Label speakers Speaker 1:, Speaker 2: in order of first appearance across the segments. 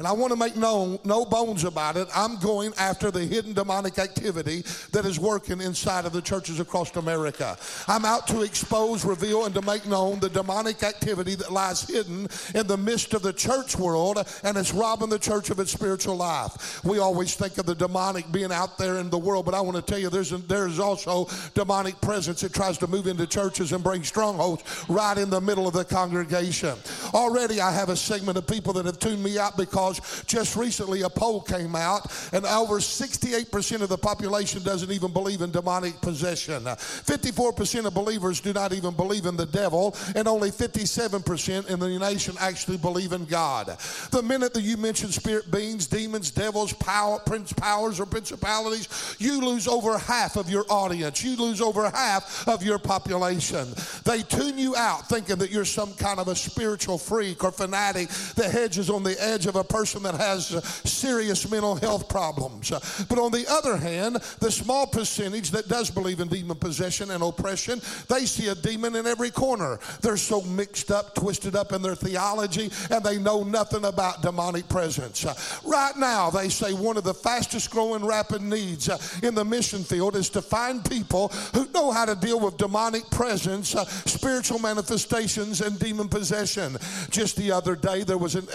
Speaker 1: And I want to make known, no bones about it, I'm going after the hidden demonic activity that is working inside of the churches across America. I'm out to expose, reveal, and to make known the demonic activity that lies hidden in the midst of the church world and it's robbing the church of its spiritual life. We always think of the demonic being out there in the world, but I want to tell you there's, a, there's also demonic presence that tries to move into churches and bring strongholds right in the middle of the congregation. Already I have a segment of people that have tuned me out because because just recently a poll came out and over 68% of the population doesn't even believe in demonic possession. 54% of believers do not even believe in the devil, and only 57% in the nation actually believe in God. The minute that you mention spirit beings, demons, devils, power, prince powers, or principalities, you lose over half of your audience. You lose over half of your population. They tune you out thinking that you're some kind of a spiritual freak or fanatic The hedge is on the edge of a person person that has uh, serious mental health problems. Uh, but on the other hand, the small percentage that does believe in demon possession and oppression, they see a demon in every corner. They're so mixed up, twisted up in their theology, and they know nothing about demonic presence. Uh, right now, they say one of the fastest growing rapid needs in the mission field is to find people who know how to deal with demonic presence, spiritual manifestations, and demon possession. Just the other day, there was an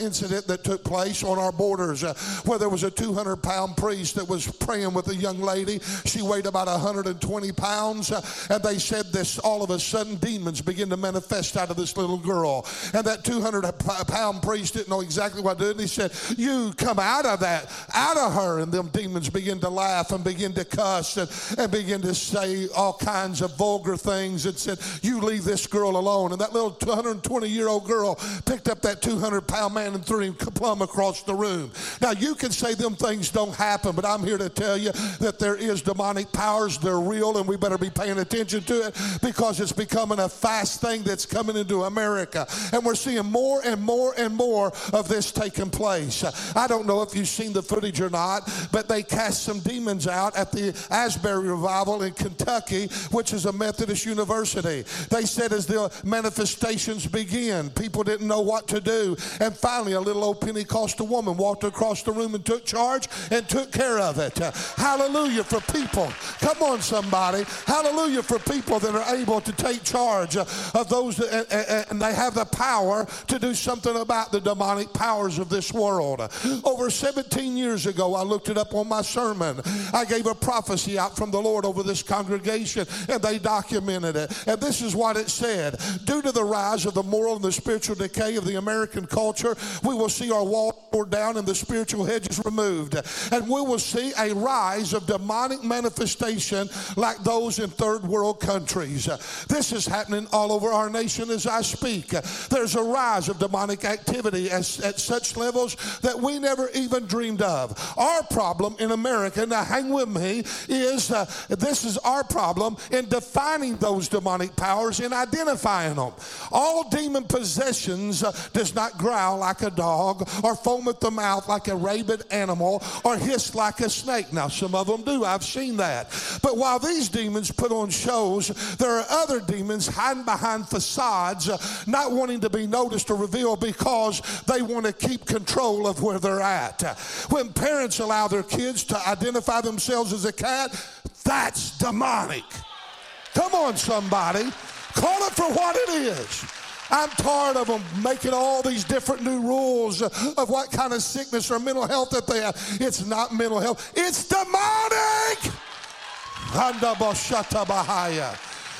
Speaker 1: incident that took place on our borders uh, where there was a 200 pound priest that was praying with a young lady. She weighed about 120 pounds, uh, and they said this all of a sudden demons begin to manifest out of this little girl. And that 200 pound priest didn't know exactly what to do. And he said, You come out of that, out of her. And them demons begin to laugh and begin to cuss and, and begin to say all kinds of vulgar things and said, You leave this girl alone. And that little 220 year old girl picked up that 200 pound man and threw him plumb across the room. Now, you can say them things don't happen, but I'm here to tell you that there is demonic powers. They're real, and we better be paying attention to it because it's becoming a fast thing that's coming into America. And we're seeing more and more and more of this taking place. I don't know if you've seen the footage or not, but they cast some demons out at the Asbury Revival in Kentucky, which is a Methodist university. They said as the manifestations begin, people didn't know what to do. And finally, a little old Pentecostal woman walked across the room and took charge and took care of it. Hallelujah for people. Come on, somebody. Hallelujah for people that are able to take charge of those that, and they have the power to do something about the demonic powers of this world. Over 17 years ago, I looked it up on my sermon. I gave a prophecy out from the Lord over this congregation and they documented it. And this is what it said Due to the rise of the moral and the spiritual decay of the American culture, we will see our walls torn down and the spiritual hedges removed. And we will see a rise of demonic manifestation like those in third world countries. This is happening all over our nation as I speak. There's a rise of demonic activity as, at such levels that we never even dreamed of. Our problem in America, now hang with me, is uh, this is our problem in defining those demonic powers and identifying them. All demon possessions uh, does not growl like a dog dog or foam at the mouth like a rabid animal or hiss like a snake. Now, some of them do. I've seen that. But while these demons put on shows, there are other demons hiding behind facades, not wanting to be noticed or revealed because they want to keep control of where they're at. When parents allow their kids to identify themselves as a cat, that's demonic. Come on, somebody. Call it for what it is. I'm tired of them making all these different new rules of what kind of sickness or mental health that they have. It's not mental health, it's demonic.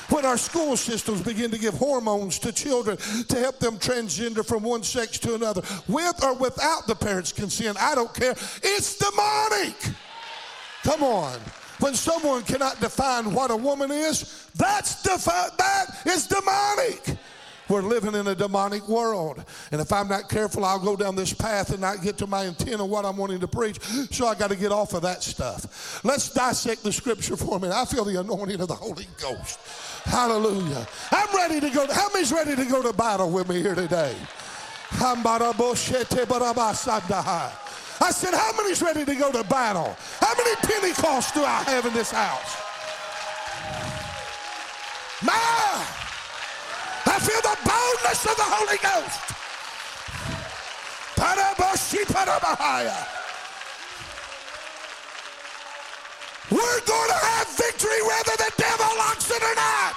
Speaker 1: When our school systems begin to give hormones to children to help them transgender from one sex to another, with or without the parents' consent, I don't care. It's demonic. Come on. When someone cannot define what a woman is, that's defi- that is demonic. We're living in a demonic world. And if I'm not careful, I'll go down this path and not get to my intent of what I'm wanting to preach. So I got to get off of that stuff. Let's dissect the scripture for me. I feel the anointing of the Holy Ghost. Hallelujah. I'm ready to go. How many's ready to go to battle with me here today? I said, How many's ready to go to battle? How many Pentecosts do I have in this house? My feel the boldness of the Holy Ghost. We're going to have victory whether the devil likes it or not.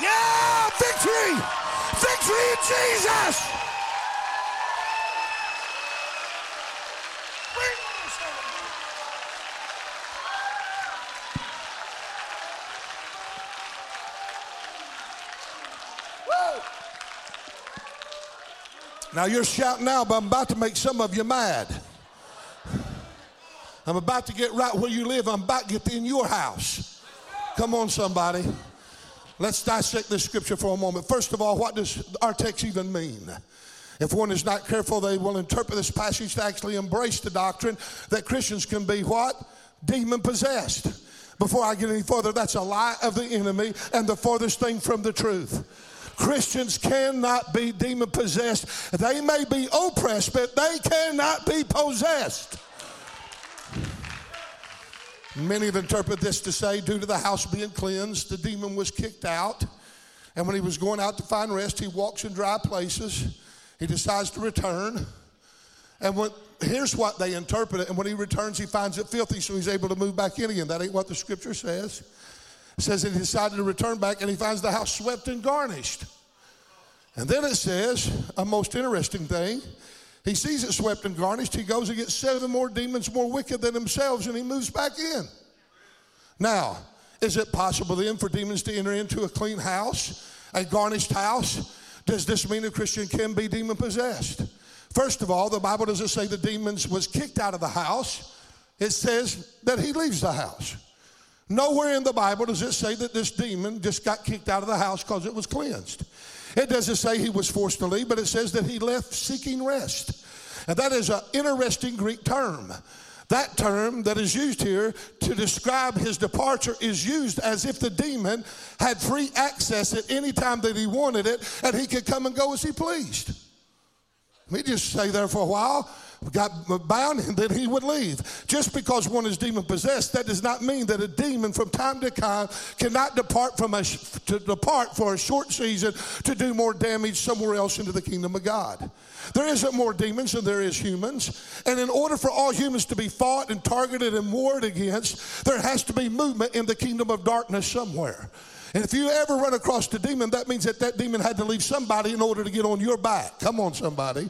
Speaker 1: Yeah, victory! Victory in Jesus! Now you're shouting now, but I'm about to make some of you mad. I'm about to get right where you live. I'm about to get in your house. Come on, somebody. Let's dissect this scripture for a moment. First of all, what does our text even mean? If one is not careful, they will interpret this passage to actually embrace the doctrine that Christians can be what? Demon possessed. Before I get any further, that's a lie of the enemy and the farthest thing from the truth. Christians cannot be demon possessed. They may be oppressed, but they cannot be possessed. Many have interpreted this to say, due to the house being cleansed, the demon was kicked out. And when he was going out to find rest, he walks in dry places. He decides to return. And when, here's what they interpret it. And when he returns, he finds it filthy, so he's able to move back in again. That ain't what the scripture says. Says that he decided to return back and he finds the house swept and garnished. And then it says a most interesting thing. He sees it swept and garnished. He goes and gets seven more demons more wicked than themselves and he moves back in. Now, is it possible then for demons to enter into a clean house, a garnished house? Does this mean a Christian can be demon possessed? First of all, the Bible doesn't say the demons was kicked out of the house. It says that he leaves the house. Nowhere in the Bible does it say that this demon just got kicked out of the house because it was cleansed. It doesn't say he was forced to leave, but it says that he left seeking rest. And that is an interesting Greek term. That term that is used here to describe his departure is used as if the demon had free access at any time that he wanted it and he could come and go as he pleased. Let me just stay there for a while got bound and then he would leave. Just because one is demon possessed, that does not mean that a demon from time to time cannot depart from a to depart for a short season to do more damage somewhere else into the kingdom of God. There isn't more demons than there is humans. And in order for all humans to be fought and targeted and warred against, there has to be movement in the kingdom of darkness somewhere. And if you ever run across a demon, that means that that demon had to leave somebody in order to get on your back. Come on, somebody.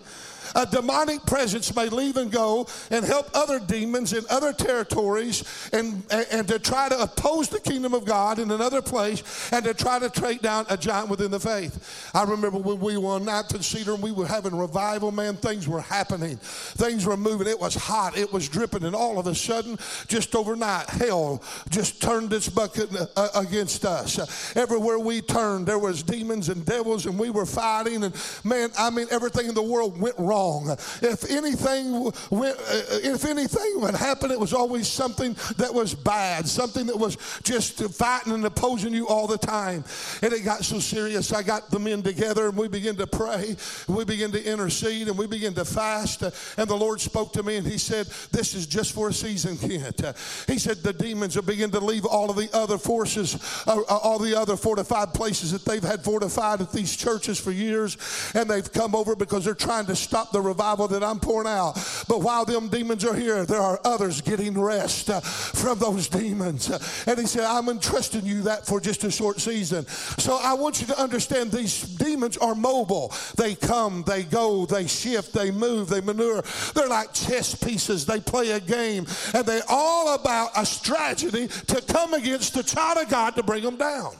Speaker 1: A demonic presence may leave and go and help other demons in other territories and, and, and to try to oppose the kingdom of God in another place and to try to take down a giant within the faith. I remember when we were on Ninth and Cedar and we were having revival, man, things were happening. Things were moving. It was hot. It was dripping. And all of a sudden, just overnight, hell just turned its bucket uh, against us. Everywhere we turned, there was demons and devils and we were fighting. And man, I mean, everything in the world went wrong wrong. If anything went, uh, if anything would happen, it was always something that was bad, something that was just fighting and opposing you all the time. And it got so serious. I got the men together and we began to pray. We began to intercede and we began to fast. And the Lord spoke to me and He said, "This is just for a season, Kent." He said the demons will begin to leave all of the other forces, uh, all the other fortified places that they've had fortified at these churches for years, and they've come over because they're trying to stop the revival that I'm pouring out. But while them demons are here, there are others getting rest uh, from those demons. And he said, I'm entrusting you that for just a short season. So I want you to understand these demons are mobile. They come, they go, they shift, they move, they maneuver. They're like chess pieces. They play a game. And they're all about a strategy to come against the child of God to bring them down.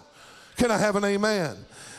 Speaker 1: Can I have an amen?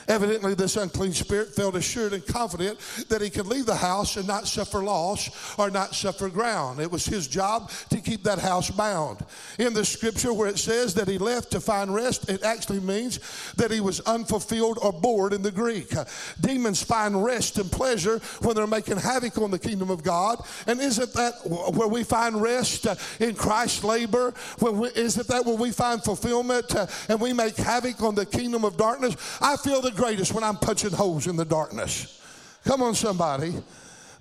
Speaker 1: Evidently, this unclean spirit felt assured and confident that he could leave the house and not suffer loss or not suffer ground. It was his job to keep that house bound. In the scripture where it says that he left to find rest, it actually means that he was unfulfilled or bored in the Greek. Demons find rest and pleasure when they're making havoc on the kingdom of God. And isn't that where we find rest uh, in Christ's labor? When we, isn't that where we find fulfillment uh, and we make havoc on the kingdom of darkness? I feel the greatest when I'm punching holes in the darkness. Come on, somebody.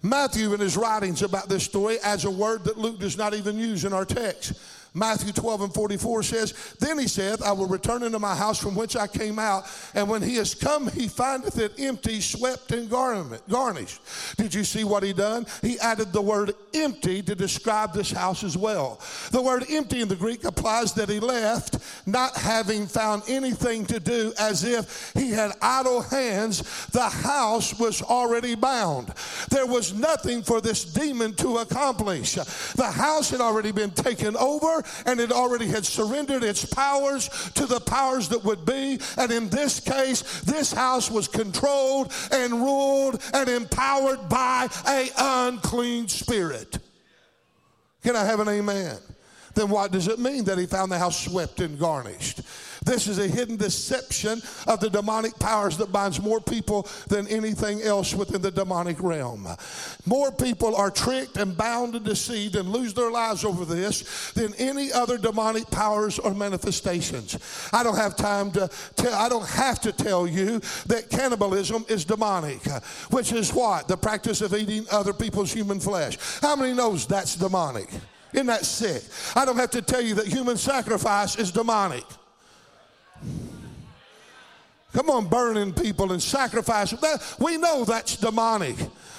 Speaker 1: Matthew, in his writings about this story, adds a word that Luke does not even use in our text. Matthew 12 and 44 says, Then he saith, I will return into my house from which I came out, and when he is come, he findeth it empty, swept, and garnished. Did you see what he done? He added the word empty to describe this house as well. The word empty in the Greek applies that he left, not having found anything to do, as if he had idle hands. The house was already bound. There was nothing for this demon to accomplish. The house had already been taken over and it already had surrendered its powers to the powers that would be. And in this case, this house was controlled and ruled and empowered by a unclean spirit. Can I have an amen? Then what does it mean that he found the house swept and garnished? This is a hidden deception of the demonic powers that binds more people than anything else within the demonic realm. More people are tricked and bound and deceived and lose their lives over this than any other demonic powers or manifestations. I don't have time to tell, I don't have to tell you that cannibalism is demonic, which is what? The practice of eating other people's human flesh. How many knows that's demonic? Isn't that sick? I don't have to tell you that human sacrifice is demonic. Come on, burning people and sacrificing. We know that's demonic.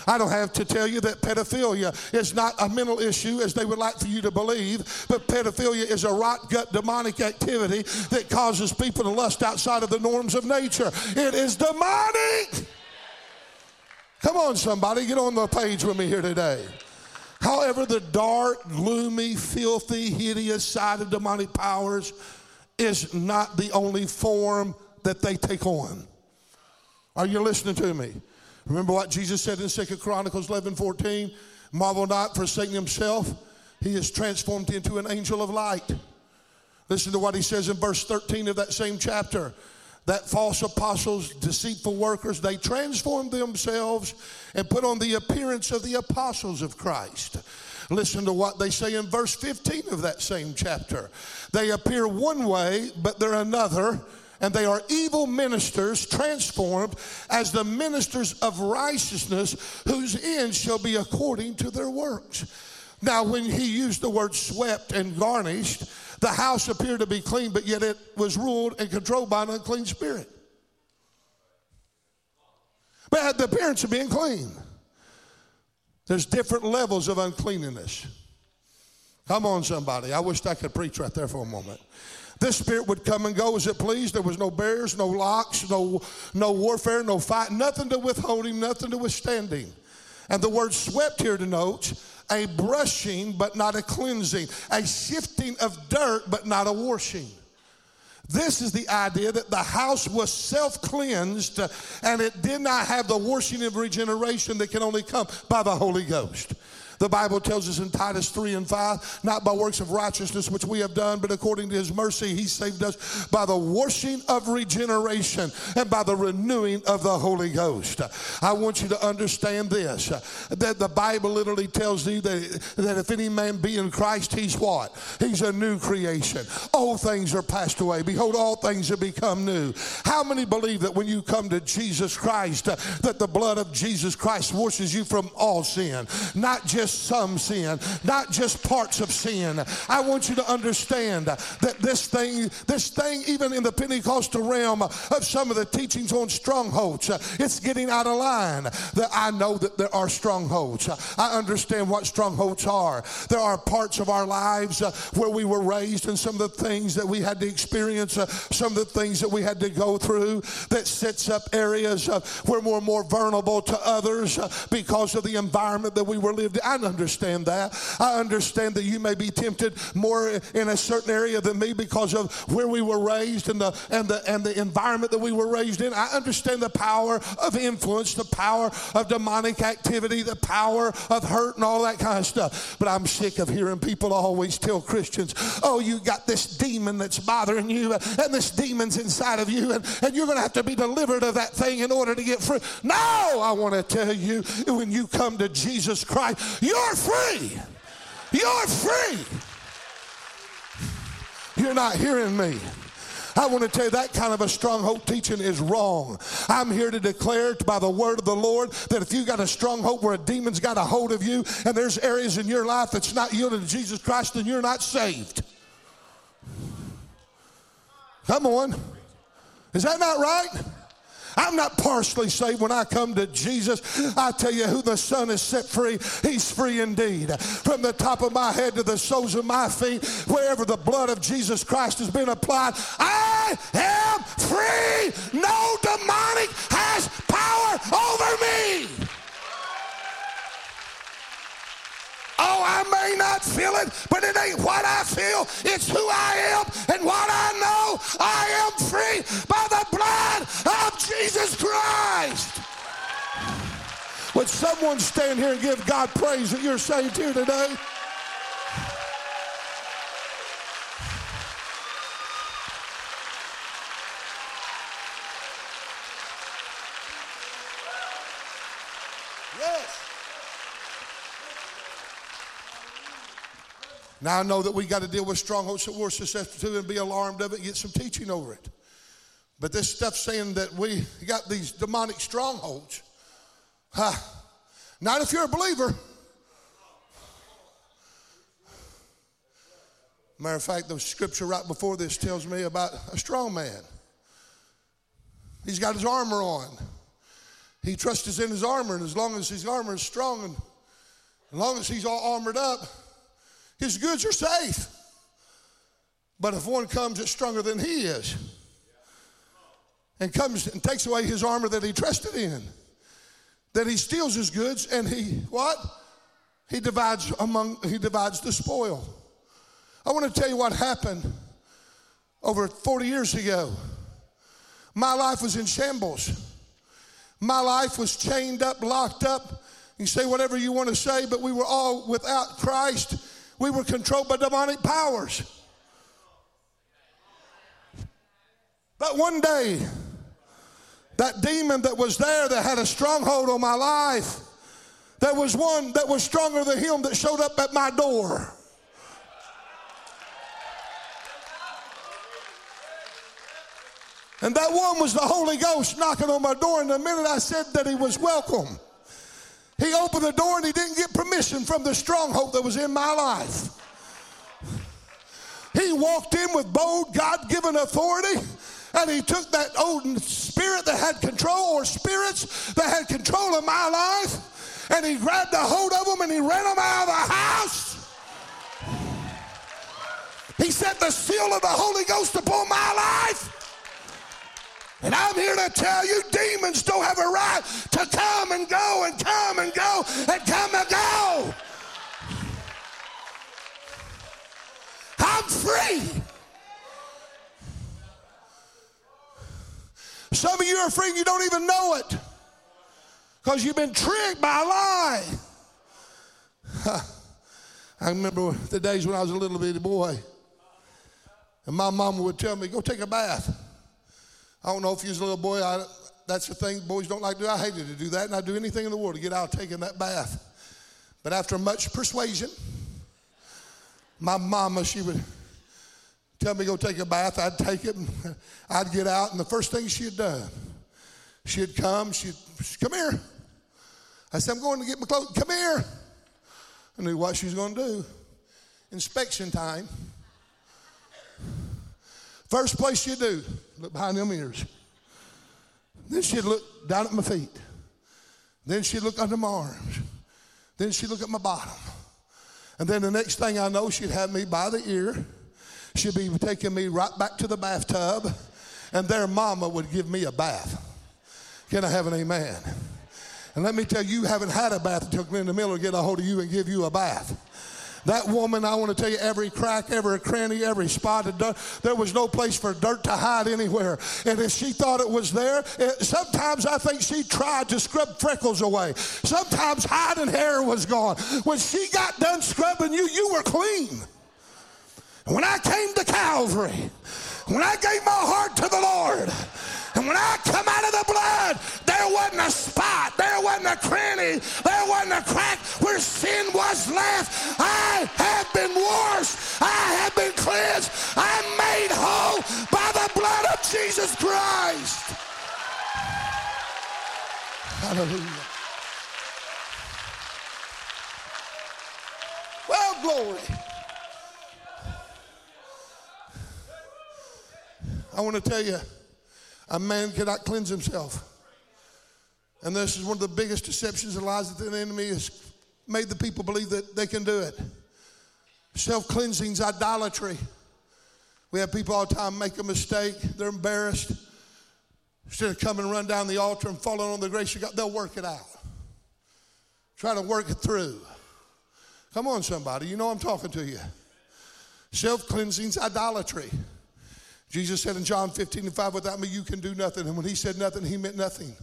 Speaker 1: I don't have to tell you that pedophilia is not a mental issue as they would like for you to believe, but pedophilia is a rot gut demonic activity that causes people to lust outside of the norms of nature. It is demonic. Come on, somebody, get on the page with me here today. However, the dark, gloomy, filthy, hideous side of demonic powers is not the only form that they take on. Are you listening to me? Remember what Jesus said in Second Chronicles 11 14? Marvel not for Satan himself, he is transformed into an angel of light. Listen to what he says in verse 13 of that same chapter. That false apostles, deceitful workers, they transformed themselves and put on the appearance of the apostles of Christ. Listen to what they say in verse 15 of that same chapter. They appear one way, but they're another and they are evil ministers transformed as the ministers of righteousness whose end shall be according to their works. Now, when he used the word swept and garnished, the house appeared to be clean, but yet it was ruled and controlled by an unclean spirit. But had the appearance of being clean. There's different levels of uncleanliness. Come on, somebody. I wish I could preach right there for a moment. This spirit would come and go as it pleased. There was no barriers, no locks, no, no warfare, no fight, nothing to withhold him, nothing to withstanding. And the word swept here denotes a brushing but not a cleansing, a shifting of dirt but not a washing. This is the idea that the house was self cleansed uh, and it did not have the washing of regeneration that can only come by the Holy Ghost. The Bible tells us in Titus 3 and 5, not by works of righteousness which we have done, but according to his mercy, he saved us by the washing of regeneration and by the renewing of the Holy Ghost. I want you to understand this that the Bible literally tells you that, that if any man be in Christ, he's what? He's a new creation. Old things are passed away. Behold, all things have become new. How many believe that when you come to Jesus Christ, that the blood of Jesus Christ washes you from all sin? Not just just some sin, not just parts of sin. I want you to understand that this thing, this thing, even in the Pentecostal realm of some of the teachings on strongholds, it's getting out of line. That I know that there are strongholds. I understand what strongholds are. There are parts of our lives where we were raised and some of the things that we had to experience, some of the things that we had to go through that sets up areas where we're more vulnerable to others because of the environment that we were lived in. Understand that. I understand that you may be tempted more in a certain area than me because of where we were raised and the and the and the environment that we were raised in. I understand the power of influence, the power of demonic activity, the power of hurt and all that kind of stuff. But I'm sick of hearing people always tell Christians, "Oh, you got this demon that's bothering you, and this demon's inside of you, and, and you're going to have to be delivered of that thing in order to get free." No, I want to tell you, when you come to Jesus Christ, you're free. You're free. You're not hearing me. I want to tell you that kind of a stronghold teaching is wrong. I'm here to declare by the word of the Lord that if you got a stronghold where a demon's got a hold of you and there's areas in your life that's not yielded to Jesus Christ, then you're not saved. Come on. Is that not right? I'm not partially saved when I come to Jesus. I tell you, who the Son has set free, he's free indeed. From the top of my head to the soles of my feet, wherever the blood of Jesus Christ has been applied, I am free. No demonic has power over me. Oh, I may not feel it, but it ain't what I feel. It's who I am and what I know. I am free by the blood of Jesus Christ. Would someone stand here and give God praise that you're saved here today? Yes. Now I know that we got to deal with strongholds that we're susceptible to and be alarmed of it, get some teaching over it. But this stuff saying that we got these demonic strongholds. Huh. Not if you're a believer. Matter of fact, the scripture right before this tells me about a strong man. He's got his armor on. He trusts in his armor, and as long as his armor is strong and as long as he's all armored up, his goods are safe. But if one comes that's stronger than he is and comes and takes away his armor that he trusted in, That he steals his goods and he what? He divides among he divides the spoil. I want to tell you what happened over 40 years ago. My life was in shambles. My life was chained up, locked up. You say whatever you want to say, but we were all without Christ we were controlled by demonic powers. But one day, that demon that was there that had a stronghold on my life, there was one that was stronger than him that showed up at my door. And that one was the Holy Ghost knocking on my door. And the minute I said that he was welcome, he opened the door and he didn't get permission from the stronghold that was in my life. He walked in with bold, God given authority and he took that old spirit that had control or spirits that had control of my life and he grabbed a hold of them and he ran them out of the house. He set the seal of the Holy Ghost upon my life. And I'm here to tell you demons don't have a right to come and go and come and go and come and go. I'm free. Some of you are afraid you don't even know it because you've been tricked by a lie. I remember the days when I was a little bitty boy, and my mama would tell me, Go take a bath. I don't know if you was a little boy, I, that's the thing boys don't like to do. I hated to do that, and I'd do anything in the world to get out taking that bath. But after much persuasion, my mama, she would tell me to go take a bath. I'd take it, and I'd get out, and the first thing she'd done, she'd come, she'd, come here. I said, I'm going to get my clothes. Come here. I knew what she was going to do. Inspection time. First place she'd do, look behind them ears. Then she'd look down at my feet. Then she'd look under my arms. Then she'd look at my bottom. And then the next thing I know, she'd have me by the ear. She'd be taking me right back to the bathtub. And their mama would give me a bath. Can I have an amen? And let me tell you, you haven't had a bath until Glenda Miller get a hold of you and give you a bath. That woman, I want to tell you, every crack, every cranny, every spot of dirt, there was no place for dirt to hide anywhere. And if she thought it was there, it, sometimes I think she tried to scrub freckles away. Sometimes hiding hair was gone. When she got done scrubbing you, you were clean. When I came to Calvary, when I gave my heart to the Lord, and when I come out of the blood, there wasn't a spot, there wasn't a cranny, there wasn't a crack where sin was left. I have been washed, I have been cleansed, I'm made whole by the blood of Jesus Christ. Hallelujah. Well, glory. I want to tell you, a man cannot cleanse himself. And this is one of the biggest deceptions and lies that the enemy has made the people believe that they can do it. Self cleansing is idolatry. We have people all the time make a mistake, they're embarrassed. Instead of coming and run down the altar and falling on the grace of God, they'll work it out. Try to work it through. Come on, somebody. You know I'm talking to you. Self cleansing is idolatry. Jesus said in John 15 and 5, without me, you can do nothing. And when he said nothing, he meant nothing.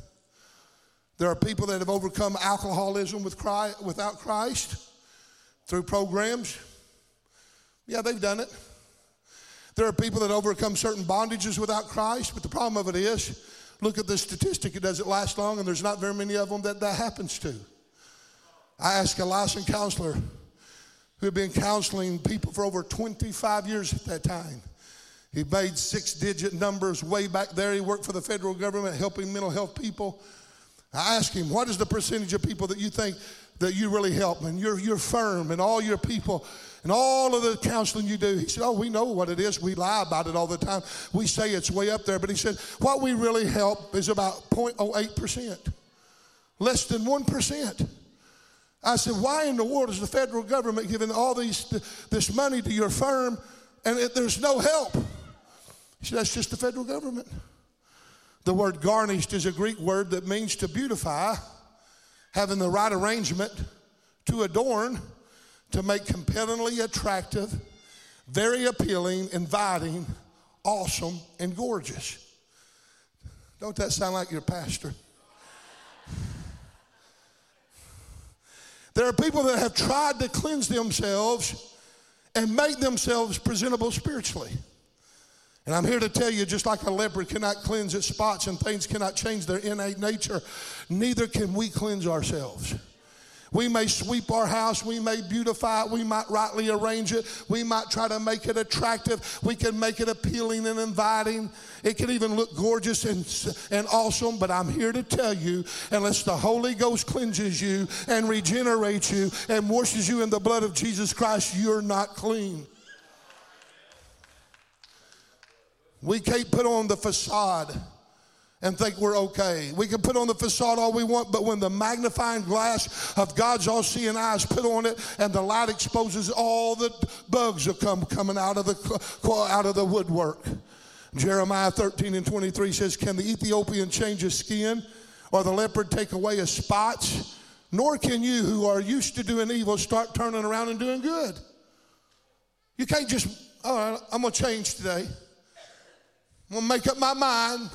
Speaker 1: There are people that have overcome alcoholism with Christ, without Christ through programs. Yeah, they've done it. There are people that overcome certain bondages without Christ, but the problem of it is, look at the statistic, it doesn't last long, and there's not very many of them that that happens to. I asked a licensed counselor who had been counseling people for over 25 years at that time. He made six digit numbers way back there. He worked for the federal government helping mental health people. I asked him, What is the percentage of people that you think that you really help? And you're, you're firm and all your people and all of the counseling you do. He said, Oh, we know what it is. We lie about it all the time. We say it's way up there. But he said, What we really help is about 0.08%, less than 1%. I said, Why in the world is the federal government giving all these, this money to your firm and it, there's no help? Said, That's just the federal government. The word garnished is a Greek word that means to beautify, having the right arrangement, to adorn, to make compellingly attractive, very appealing, inviting, awesome, and gorgeous. Don't that sound like your pastor? There are people that have tried to cleanse themselves and make themselves presentable spiritually. And I'm here to tell you, just like a leopard cannot cleanse its spots and things cannot change their innate nature, neither can we cleanse ourselves. We may sweep our house, we may beautify it, we might rightly arrange it, we might try to make it attractive, we can make it appealing and inviting. It can even look gorgeous and, and awesome, but I'm here to tell you unless the Holy Ghost cleanses you and regenerates you and washes you in the blood of Jesus Christ, you're not clean. We can't put on the facade and think we're okay. We can put on the facade all we want, but when the magnifying glass of God's all-seeing eyes put on it, and the light exposes all the bugs that come coming out of the out of the woodwork. Jeremiah 13 and 23 says, "Can the Ethiopian change his skin, or the leopard take away his spots? Nor can you, who are used to doing evil, start turning around and doing good." You can't just, all right, I'm gonna change today. I'm gonna make up my mind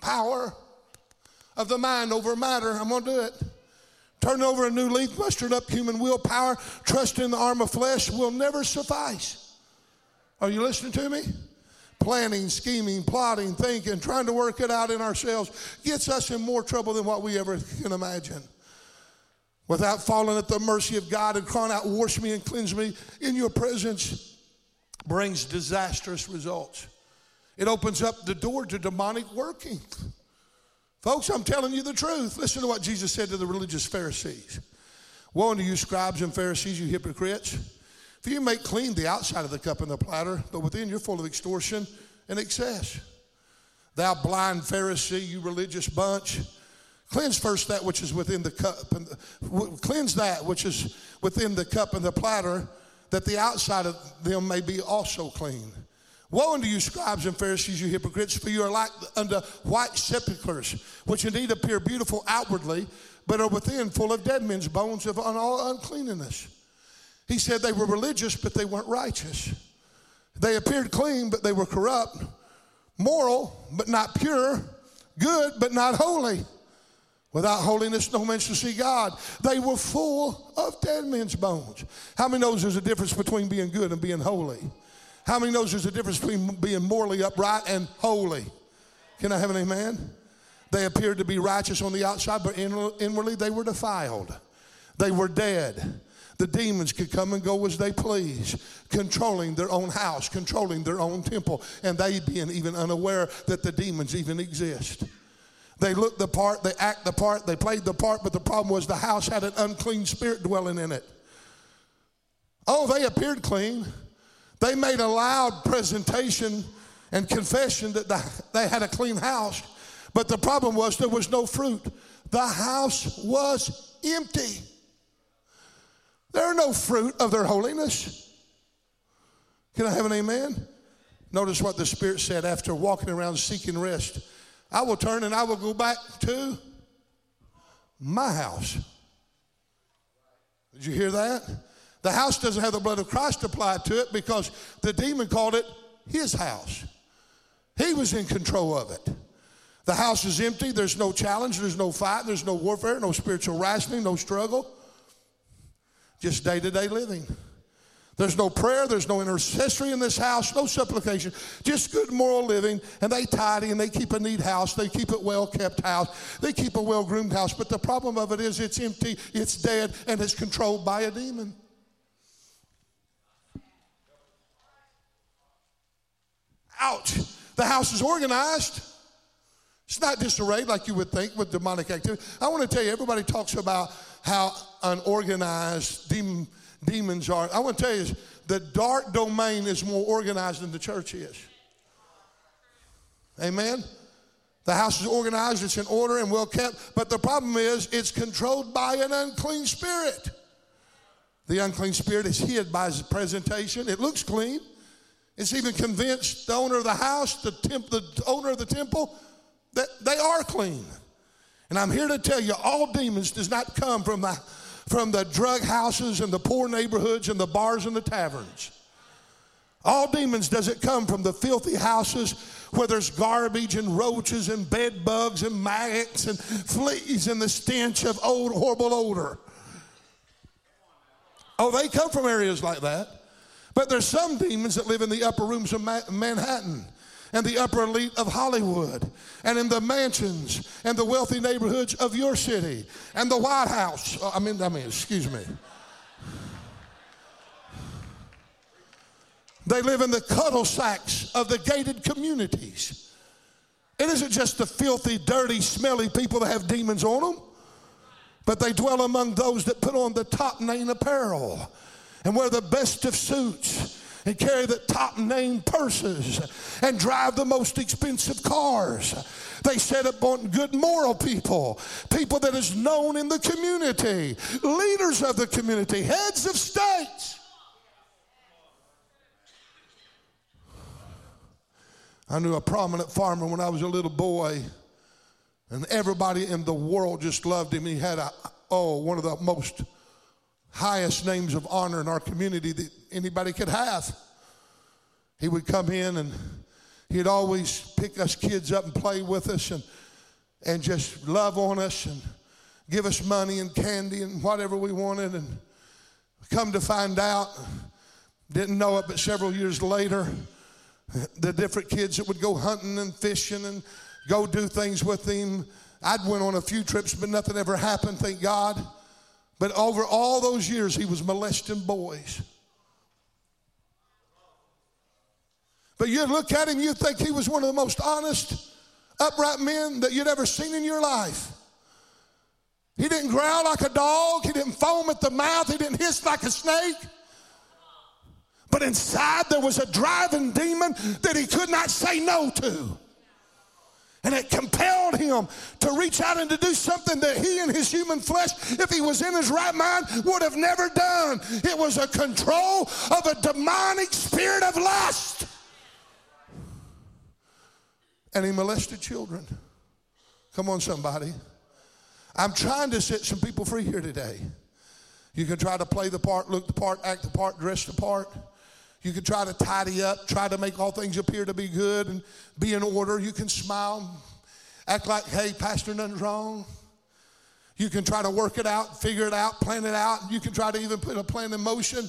Speaker 1: power of the mind over matter. I'm going to do it. Turn over a new leaf, mustered up human willpower, trust in the arm of flesh will never suffice. Are you listening to me? Planning, scheming, plotting, thinking, trying to work it out in ourselves gets us in more trouble than what we ever can imagine. Without falling at the mercy of God and crying out, Wash me and cleanse me in your presence, brings disastrous results. It opens up the door to demonic working. Folks, I'm telling you the truth. Listen to what Jesus said to the religious Pharisees. Woe unto you, scribes and Pharisees, you hypocrites! For you make clean the outside of the cup and the platter, but within you're full of extortion and excess. Thou blind Pharisee, you religious bunch, cleanse first that which is within the cup, and cleanse that which is within the cup and the platter, that the outside of them may be also clean. Woe unto you, scribes and Pharisees, you hypocrites, for you are like unto white sepulchres, which indeed appear beautiful outwardly, but are within full of dead men's bones of all uncleanness. He said they were religious, but they weren't righteous. They appeared clean, but they were corrupt. Moral, but not pure. Good, but not holy. Without holiness, no man shall see God. They were full of dead men's bones. How many knows there's a difference between being good and being holy? How many knows there's a difference between being morally upright and holy? Can I have an amen? They appeared to be righteous on the outside, but inwardly they were defiled. They were dead. The demons could come and go as they please, controlling their own house, controlling their own temple, and they being even unaware that the demons even exist. They looked the part, they act the part, they played the part, but the problem was the house had an unclean spirit dwelling in it. Oh, they appeared clean, they made a loud presentation and confession that they had a clean house. But the problem was there was no fruit. The house was empty. There are no fruit of their holiness. Can I have an amen? Notice what the Spirit said after walking around seeking rest. I will turn and I will go back to my house. Did you hear that? The house doesn't have the blood of Christ applied to it because the demon called it his house. He was in control of it. The house is empty. There's no challenge. There's no fight. There's no warfare. No spiritual rationing. No struggle. Just day to day living. There's no prayer, there's no intercessory in this house, no supplication, just good moral living. And they tidy and they keep a neat house, they keep a well kept house, they keep a well groomed house. But the problem of it is it's empty, it's dead, and it's controlled by a demon. Ouch. The house is organized. It's not disarrayed like you would think with demonic activity. I want to tell you, everybody talks about how unorganized demon demons are. I want to tell you, the dark domain is more organized than the church is. Amen? The house is organized, it's in order and well kept, but the problem is it's controlled by an unclean spirit. The unclean spirit is hid by his presentation. It looks clean. It's even convinced the owner of the house, the, temp, the owner of the temple, that they are clean. And I'm here to tell you, all demons does not come from the from the drug houses and the poor neighborhoods and the bars and the taverns. All demons does it come from the filthy houses where there's garbage and roaches and bed bugs and maggots and fleas and the stench of old horrible odor. Oh, they come from areas like that. But there's some demons that live in the upper rooms of Manhattan and the upper elite of Hollywood and in the mansions and the wealthy neighborhoods of your city and the White House. Oh, I mean, I mean, excuse me. They live in the cuddle sacks of the gated communities. It isn't just the filthy, dirty, smelly people that have demons on them, but they dwell among those that put on the top name apparel and wear the best of suits and carry the top name purses and drive the most expensive cars. They set up on good moral people, people that is known in the community, leaders of the community, heads of states. I knew a prominent farmer when I was a little boy, and everybody in the world just loved him. He had a oh, one of the most highest names of honor in our community that anybody could have. He would come in and he'd always pick us kids up and play with us and, and just love on us and give us money and candy and whatever we wanted. And come to find out, didn't know it, but several years later, the different kids that would go hunting and fishing and go do things with him. I'd went on a few trips, but nothing ever happened, thank God. But over all those years, he was molesting boys. But you'd look at him, you'd think he was one of the most honest, upright men that you'd ever seen in your life. He didn't growl like a dog, he didn't foam at the mouth, he didn't hiss like a snake. But inside there was a driving demon that he could not say no to. And it compelled him to reach out and to do something that he in his human flesh, if he was in his right mind, would have never done. It was a control of a demonic spirit of lust. And he molested children. Come on, somebody. I'm trying to set some people free here today. You can try to play the part, look the part, act the part, dress the part. You can try to tidy up, try to make all things appear to be good and be in order. You can smile, act like, hey, Pastor, nothing's wrong. You can try to work it out, figure it out, plan it out. You can try to even put a plan in motion.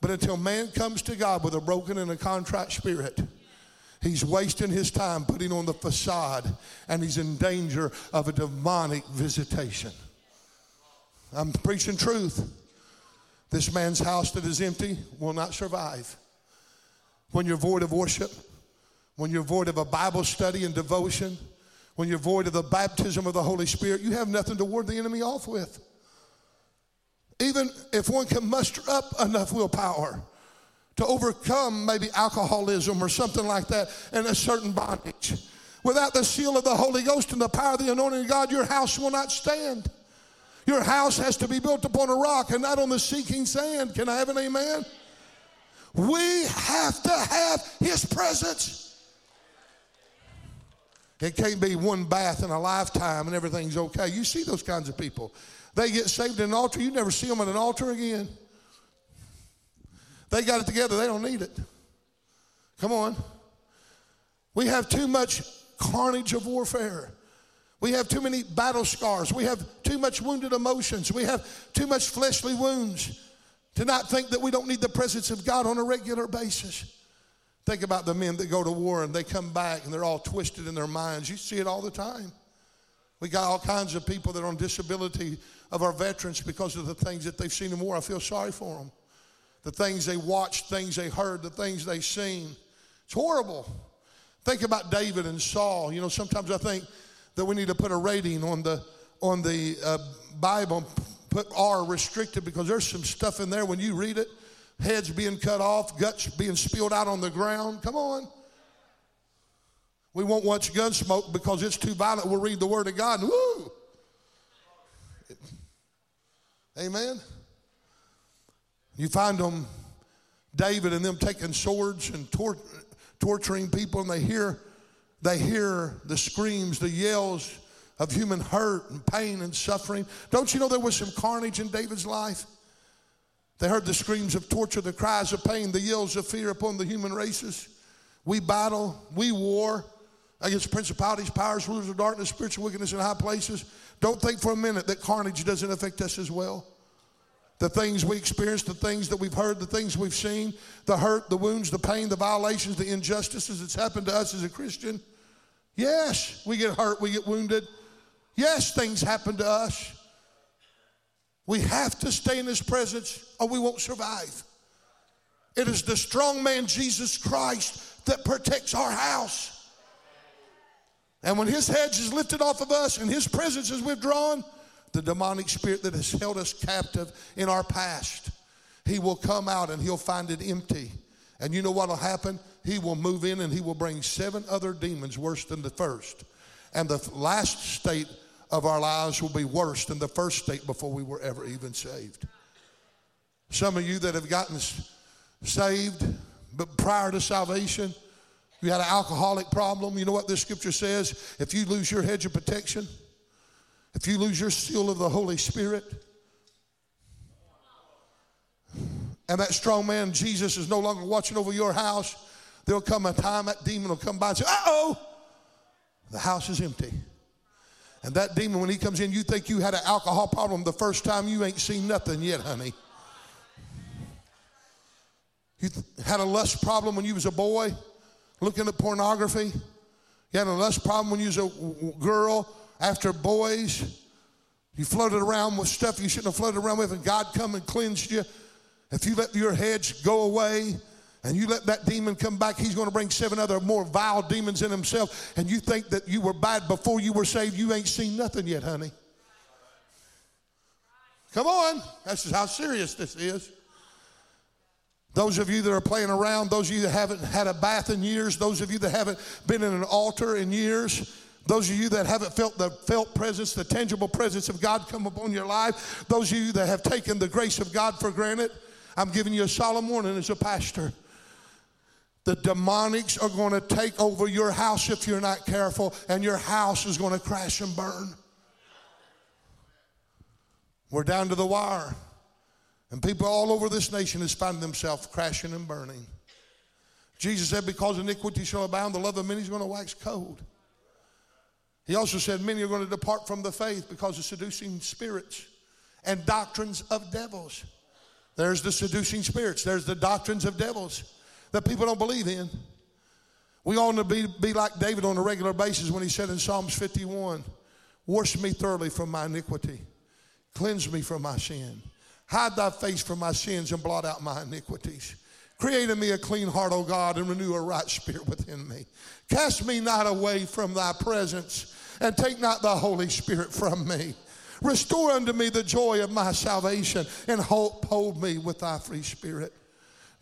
Speaker 1: But until man comes to God with a broken and a contrite spirit, he's wasting his time putting on the facade and he's in danger of a demonic visitation. I'm preaching truth. This man's house that is empty will not survive. When you're void of worship, when you're void of a Bible study and devotion, when you're void of the baptism of the Holy Spirit, you have nothing to ward the enemy off with. Even if one can muster up enough willpower to overcome maybe alcoholism or something like that and a certain bondage. Without the seal of the Holy Ghost and the power of the anointing of God, your house will not stand. Your house has to be built upon a rock and not on the sinking sand. Can I have an amen? We have to have His presence. It can't be one bath in a lifetime and everything's okay. You see those kinds of people. They get saved in an altar, you never see them at an altar again. They got it together, they don't need it. Come on. We have too much carnage of warfare. We have too many battle scars. We have too much wounded emotions. We have too much fleshly wounds to not think that we don't need the presence of God on a regular basis. Think about the men that go to war and they come back and they're all twisted in their minds. You see it all the time. We got all kinds of people that are on disability of our veterans because of the things that they've seen in war. I feel sorry for them. The things they watched, things they heard, the things they seen. It's horrible. Think about David and Saul. You know, sometimes I think that we need to put a rating on the on the uh, Bible, put R restricted because there's some stuff in there when you read it, heads being cut off, guts being spilled out on the ground. Come on. We won't watch Gunsmoke because it's too violent. We'll read the Word of God. Woo! Amen. You find them, David and them taking swords and tor- torturing people, and they hear, they hear the screams, the yells of human hurt and pain and suffering. Don't you know there was some carnage in David's life? They heard the screams of torture, the cries of pain, the yells of fear upon the human races. We battle, we war against principalities, powers, rulers of darkness, spiritual wickedness in high places. Don't think for a minute that carnage doesn't affect us as well. The things we experience, the things that we've heard, the things we've seen, the hurt, the wounds, the pain, the violations, the injustices that's happened to us as a Christian. Yes, we get hurt, we get wounded. Yes, things happen to us. We have to stay in His presence or we won't survive. It is the strong man, Jesus Christ, that protects our house. And when His hedge is lifted off of us and His presence is withdrawn, the demonic spirit that has held us captive in our past, He will come out and He'll find it empty. And you know what will happen? He will move in and He will bring seven other demons worse than the first. And the last state of our lives will be worse than the first state before we were ever even saved. Some of you that have gotten saved, but prior to salvation, you had an alcoholic problem. You know what this scripture says? If you lose your hedge of protection, if you lose your seal of the Holy Spirit, and that strong man, Jesus, is no longer watching over your house, there'll come a time that demon will come by and say, uh oh, the house is empty. And that demon, when he comes in, you think you had an alcohol problem the first time, you ain't seen nothing yet, honey. You had a lust problem when you was a boy, looking at pornography. You had a lust problem when you was a girl after boys. You floated around with stuff you shouldn't have floated around with, and God come and cleansed you. If you let your hedge go away, and you let that demon come back, he's going to bring seven other more vile demons in himself. And you think that you were bad before you were saved, you ain't seen nothing yet, honey. Come on. That's how serious this is. Those of you that are playing around, those of you that haven't had a bath in years, those of you that haven't been in an altar in years, those of you that haven't felt the felt presence, the tangible presence of God come upon your life, those of you that have taken the grace of God for granted, I'm giving you a solemn warning as a pastor. The demonics are going to take over your house if you're not careful, and your house is going to crash and burn. We're down to the wire. And people all over this nation is finding themselves crashing and burning. Jesus said, Because iniquity shall abound, the love of many is going to wax cold. He also said, Many are going to depart from the faith because of seducing spirits and doctrines of devils. There's the seducing spirits, there's the doctrines of devils that people don't believe in. We ought to be, be like David on a regular basis when he said in Psalms 51 Wash me thoroughly from my iniquity, cleanse me from my sin. Hide thy face from my sins and blot out my iniquities. Create in me a clean heart, O God, and renew a right spirit within me. Cast me not away from thy presence, and take not thy Holy Spirit from me. Restore unto me the joy of my salvation, and hold, me with thy free spirit.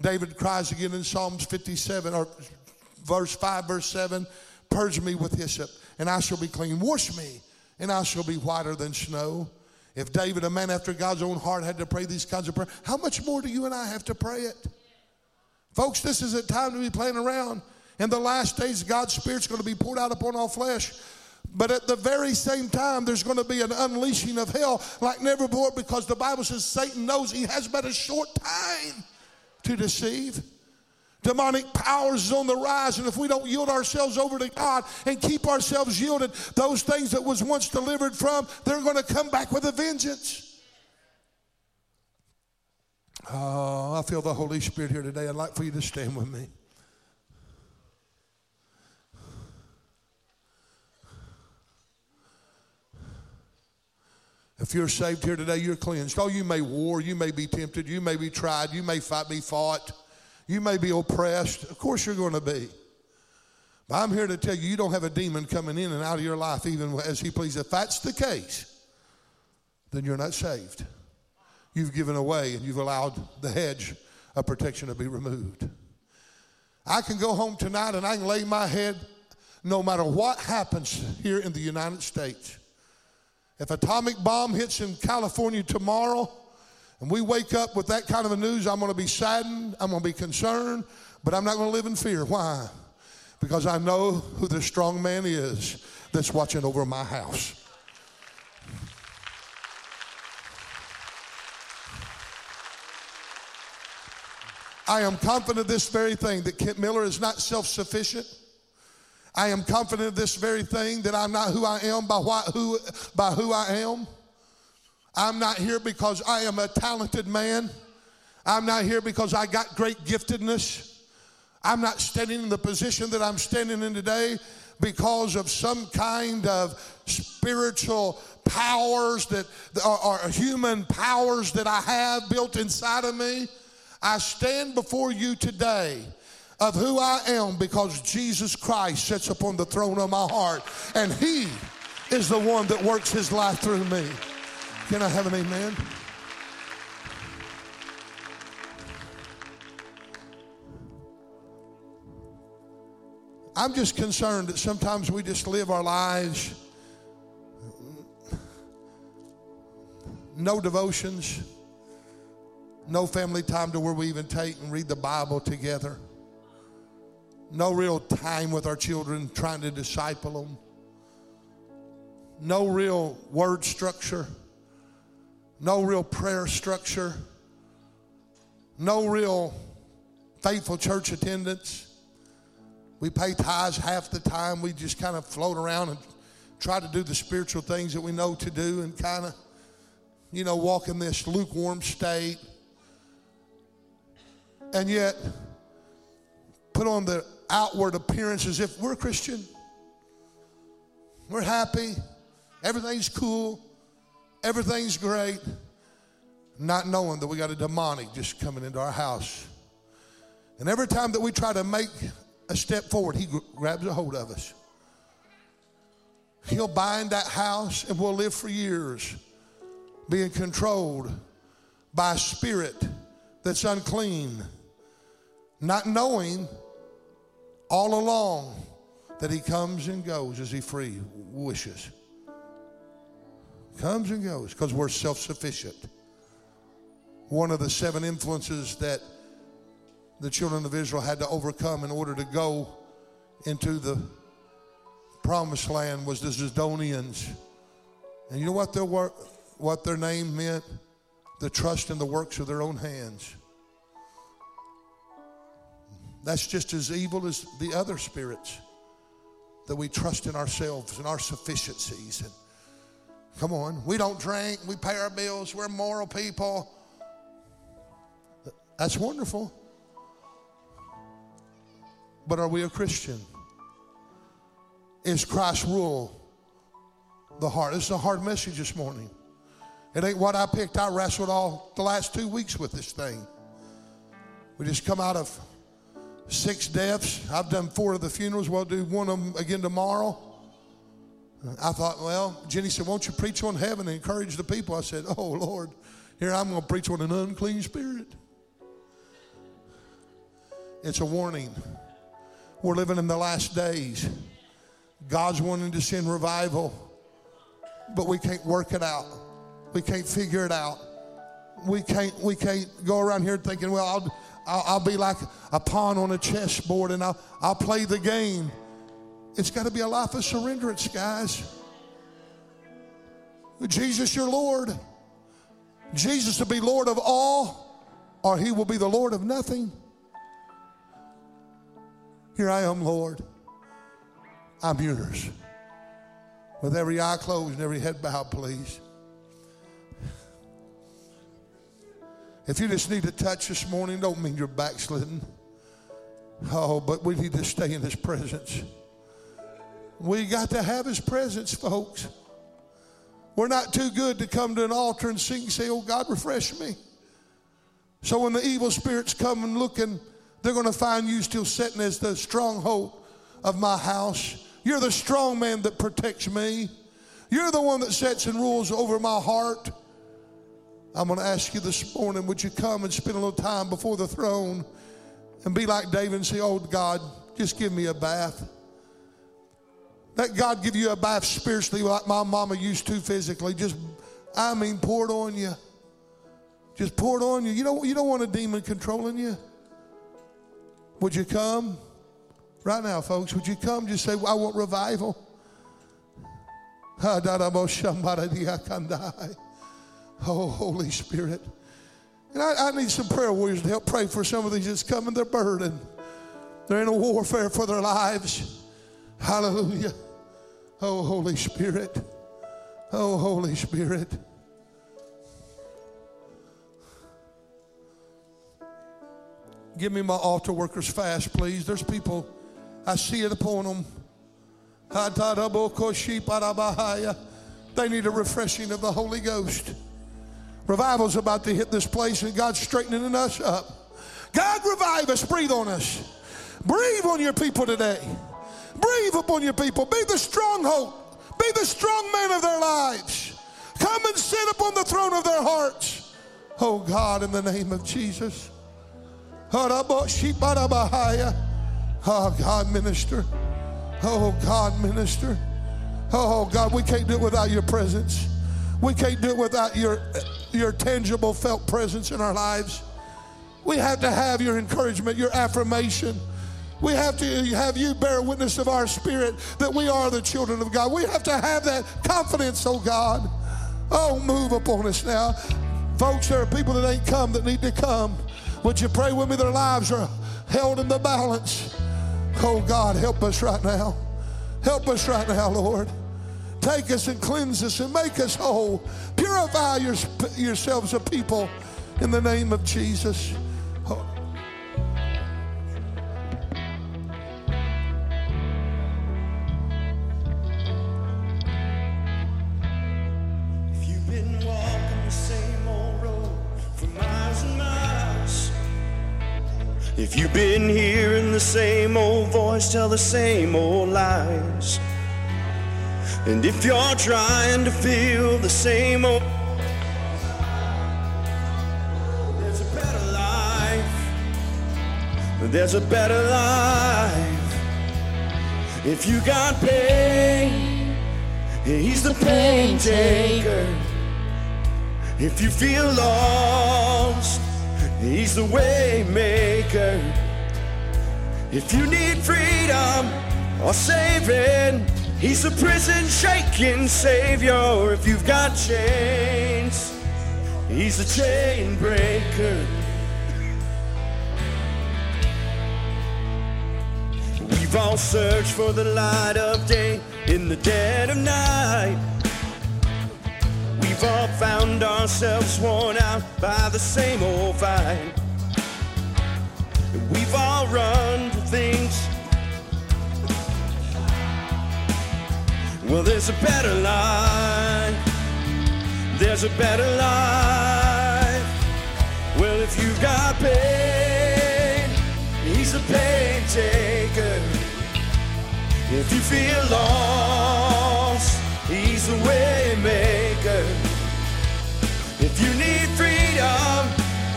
Speaker 1: David cries again in Psalms 57 or verse 5, verse 7 Purge me with hyssop, and I shall be clean. Wash me, and I shall be whiter than snow. If David, a man after God's own heart, had to pray these kinds of prayers, how much more do you and I have to pray it? Folks, this is a time to be playing around. In the last days, God's Spirit's going to be poured out upon all flesh. But at the very same time, there's going to be an unleashing of hell like never before because the Bible says Satan knows he has but a short time to deceive. Demonic powers is on the rise, and if we don't yield ourselves over to God and keep ourselves yielded, those things that was once delivered from, they're going to come back with a vengeance. Oh, I feel the Holy Spirit here today. I'd like for you to stand with me. If you're saved here today, you're cleansed. Oh, you may war, you may be tempted, you may be tried, you may fight, be fought, you may be oppressed. Of course, you're going to be. But I'm here to tell you, you don't have a demon coming in and out of your life even as he pleases. If that's the case, then you're not saved. You've given away and you've allowed the hedge of protection to be removed. I can go home tonight and I can lay my head no matter what happens here in the United States. If atomic bomb hits in California tomorrow and we wake up with that kind of a news, I'm going to be saddened, I'm going to be concerned, but I'm not going to live in fear. Why? Because I know who the strong man is that's watching over my house. I am confident of this very thing that Kent Miller is not self sufficient. I am confident of this very thing that I'm not who I am by, what, who, by who I am. I'm not here because I am a talented man. I'm not here because I got great giftedness. I'm not standing in the position that I'm standing in today because of some kind of spiritual powers that are human powers that I have built inside of me. I stand before you today of who I am because Jesus Christ sits upon the throne of my heart and He is the one that works His life through me. Can I have an amen? I'm just concerned that sometimes we just live our lives, no devotions, no family time to where we even take and read the Bible together no real time with our children trying to disciple them, no real word structure, no real prayer structure, no real faithful church attendance. We pay tithes half the time. We just kind of float around and try to do the spiritual things that we know to do and kind of, you know, walk in this lukewarm state. And yet, put on the outward appearance as if we're Christian. We're happy. Everything's cool. Everything's great. Not knowing that we got a demonic just coming into our house. And every time that we try to make a step forward, he grabs a hold of us. He'll bind that house and we'll live for years being controlled by a spirit that's unclean, not knowing all along that he comes and goes as he free wishes. Comes and goes because we're self sufficient. One of the seven influences that the children of Israel had to overcome in order to go into the promised land was the Zidonians. And you know what their, work, what their name meant? The trust in the works of their own hands. That's just as evil as the other spirits that we trust in ourselves and our sufficiencies. And come on, we don't drink, we pay our bills, we're moral people. That's wonderful. But are we a Christian? Is Christ rule the heart? This is a hard message this morning. It ain't what I picked. I wrestled all the last two weeks with this thing. We just come out of six deaths. I've done four of the funerals. We'll do one of them again tomorrow. I thought, well, Jenny said, won't you preach on heaven and encourage the people? I said, oh, Lord, here I'm going to preach on an unclean spirit. It's a warning. We're living in the last days. God's wanting to send revival, but we can't work it out. We can't figure it out. We can't, we can't go around here thinking, well, I'll, I'll, I'll be like a pawn on a chessboard and I'll, I'll play the game. It's got to be a life of surrenderance, guys. Jesus, your Lord. Jesus to be Lord of all, or he will be the Lord of nothing. Here I am, Lord. I'm yours. With every eye closed and every head bowed, please. If you just need a touch this morning, don't mean you're backslidden. Oh, but we need to stay in His presence. We got to have His presence, folks. We're not too good to come to an altar and sing, and say, Oh, God, refresh me. So when the evil spirits come and looking, they're going to find you still sitting as the stronghold of my house. You're the strong man that protects me. You're the one that sets and rules over my heart. I'm going to ask you this morning would you come and spend a little time before the throne and be like David and say, Oh, God, just give me a bath. Let God give you a bath spiritually like my mama used to physically. Just, I mean, pour it on you. Just pour it on you. You don't, you don't want a demon controlling you. Would you come? Right now, folks, would you come? Just say, I want revival. Oh, Holy Spirit. And I, I, need some prayer warriors to help pray for some of these that's coming. They're burdened. They're in a warfare for their lives. Hallelujah. Oh, Holy Spirit. Oh, Holy Spirit. Give me my altar workers fast, please. There's people, I see it upon them. They need a refreshing of the Holy Ghost. Revival's about to hit this place, and God's straightening us up. God, revive us. Breathe on us. Breathe on your people today. Breathe upon your people. Be the stronghold. Be the strong man of their lives. Come and sit upon the throne of their hearts. Oh God, in the name of Jesus. Oh God, minister. Oh God, minister. Oh God, we can't do it without your presence. We can't do it without your, your tangible, felt presence in our lives. We have to have your encouragement, your affirmation. We have to have you bear witness of our spirit that we are the children of God. We have to have that confidence, oh God. Oh, move upon us now. Folks, there are people that ain't come that need to come. Would you pray with me? Their lives are held in the balance. Oh God, help us right now. Help us right now, Lord. Take us and cleanse us and make us whole. Purify your, yourselves a people in the name of Jesus.
Speaker 2: If you've been hearing the same old voice tell the same old lies, and if you're trying to feel the same old, there's a better life. There's a better life. If you got pain, he's the pain taker. If you feel lost, He's the way maker. If you need freedom or saving, He's the prison shaking savior. If you've got chains, He's the chain breaker. We've all searched for the light of day in the dead of night. We've all found ourselves worn out by the same old fight. We've all run to things. Well, there's a better life. There's a better life. Well, if you've got pain, he's a pain taker. If you feel lost, he's a way maker. If you need freedom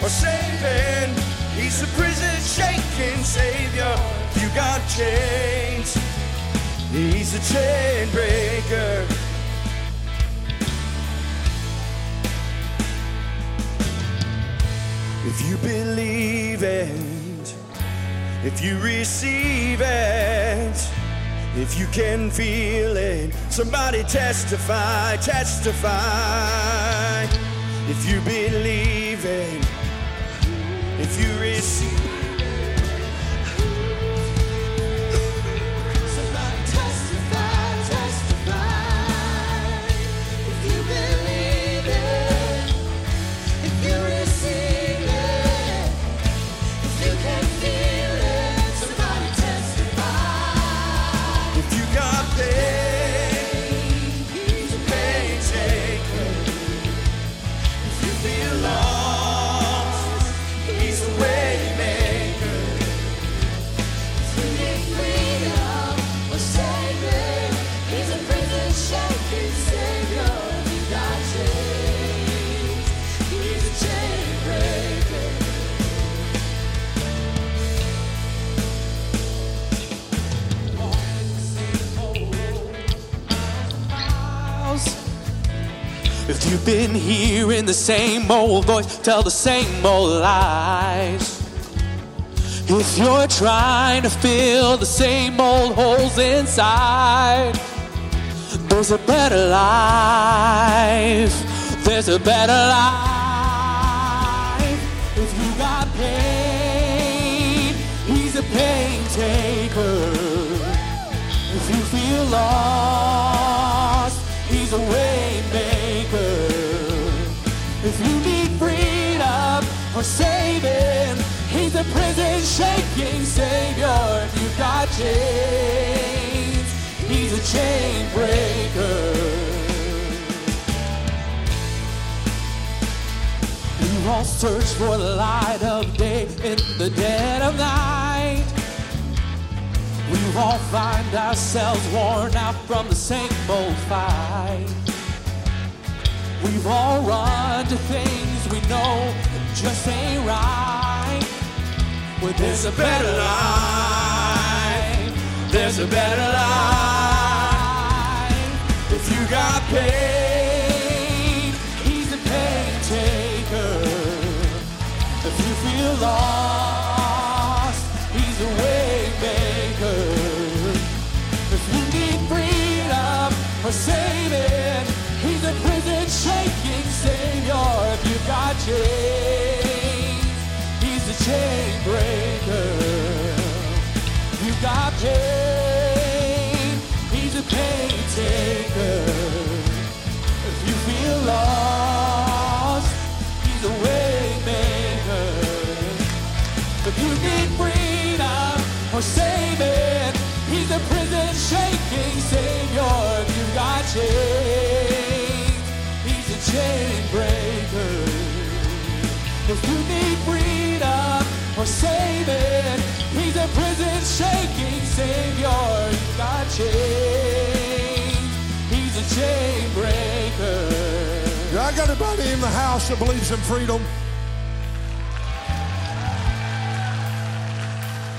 Speaker 2: or saving, he's a prison shaking Savior. You got chains. He's a chain breaker. If you believe it, if you receive it, if you can feel it, somebody testify, testify. If you believe it, if you receive
Speaker 3: you've been hearing the same old voice tell the same old lies, if you're trying to fill the same old holes inside, there's a better life. There's a better life. If you got pain, he's a pain taker. If you feel lost, freedom or saving, he's a prison shaking savior. If you got chains, he's a chain breaker. We all search for the light of day in the dead of night. We all find ourselves worn out from the same old fight. We've all run to things we know just ain't right. Well, there's a better life. There's a better life.
Speaker 2: If you got pain,
Speaker 3: He's a pain taker. If you feel lost, he's a way maker. If you need freedom or saving, he's a prison shaking savior. If you've got chain breaker. You've got pain, he's a pain taker. If you feel lost, he's a way maker. If you need freedom or saving, he's a prison shaking savior. You've got chains, he's a chain breaker. If you need freedom saving, he's a prison shaking savior. You've got chains, he's a chain breaker.
Speaker 1: I got anybody in the house that believes in freedom?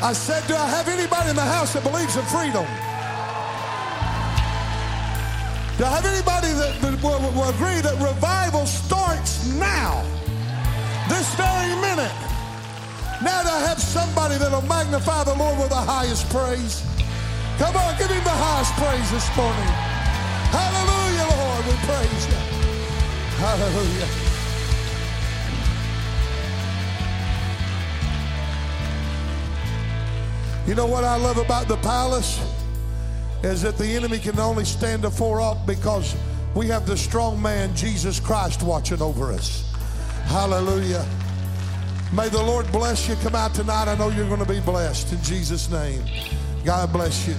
Speaker 1: I said, do I have anybody in the house that believes in freedom? Do I have anybody that, that will, will agree that revival starts now? This very minute. Now I have somebody that'll magnify the Lord with the highest praise? Come on, give him the highest praise this morning. Hallelujah, Lord, we praise you. Hallelujah. You know what I love about the palace? Is that the enemy can only stand afar off because we have the strong man, Jesus Christ, watching over us. Hallelujah. May the Lord bless you. Come out tonight. I know you're going to be blessed in Jesus' name. God bless you.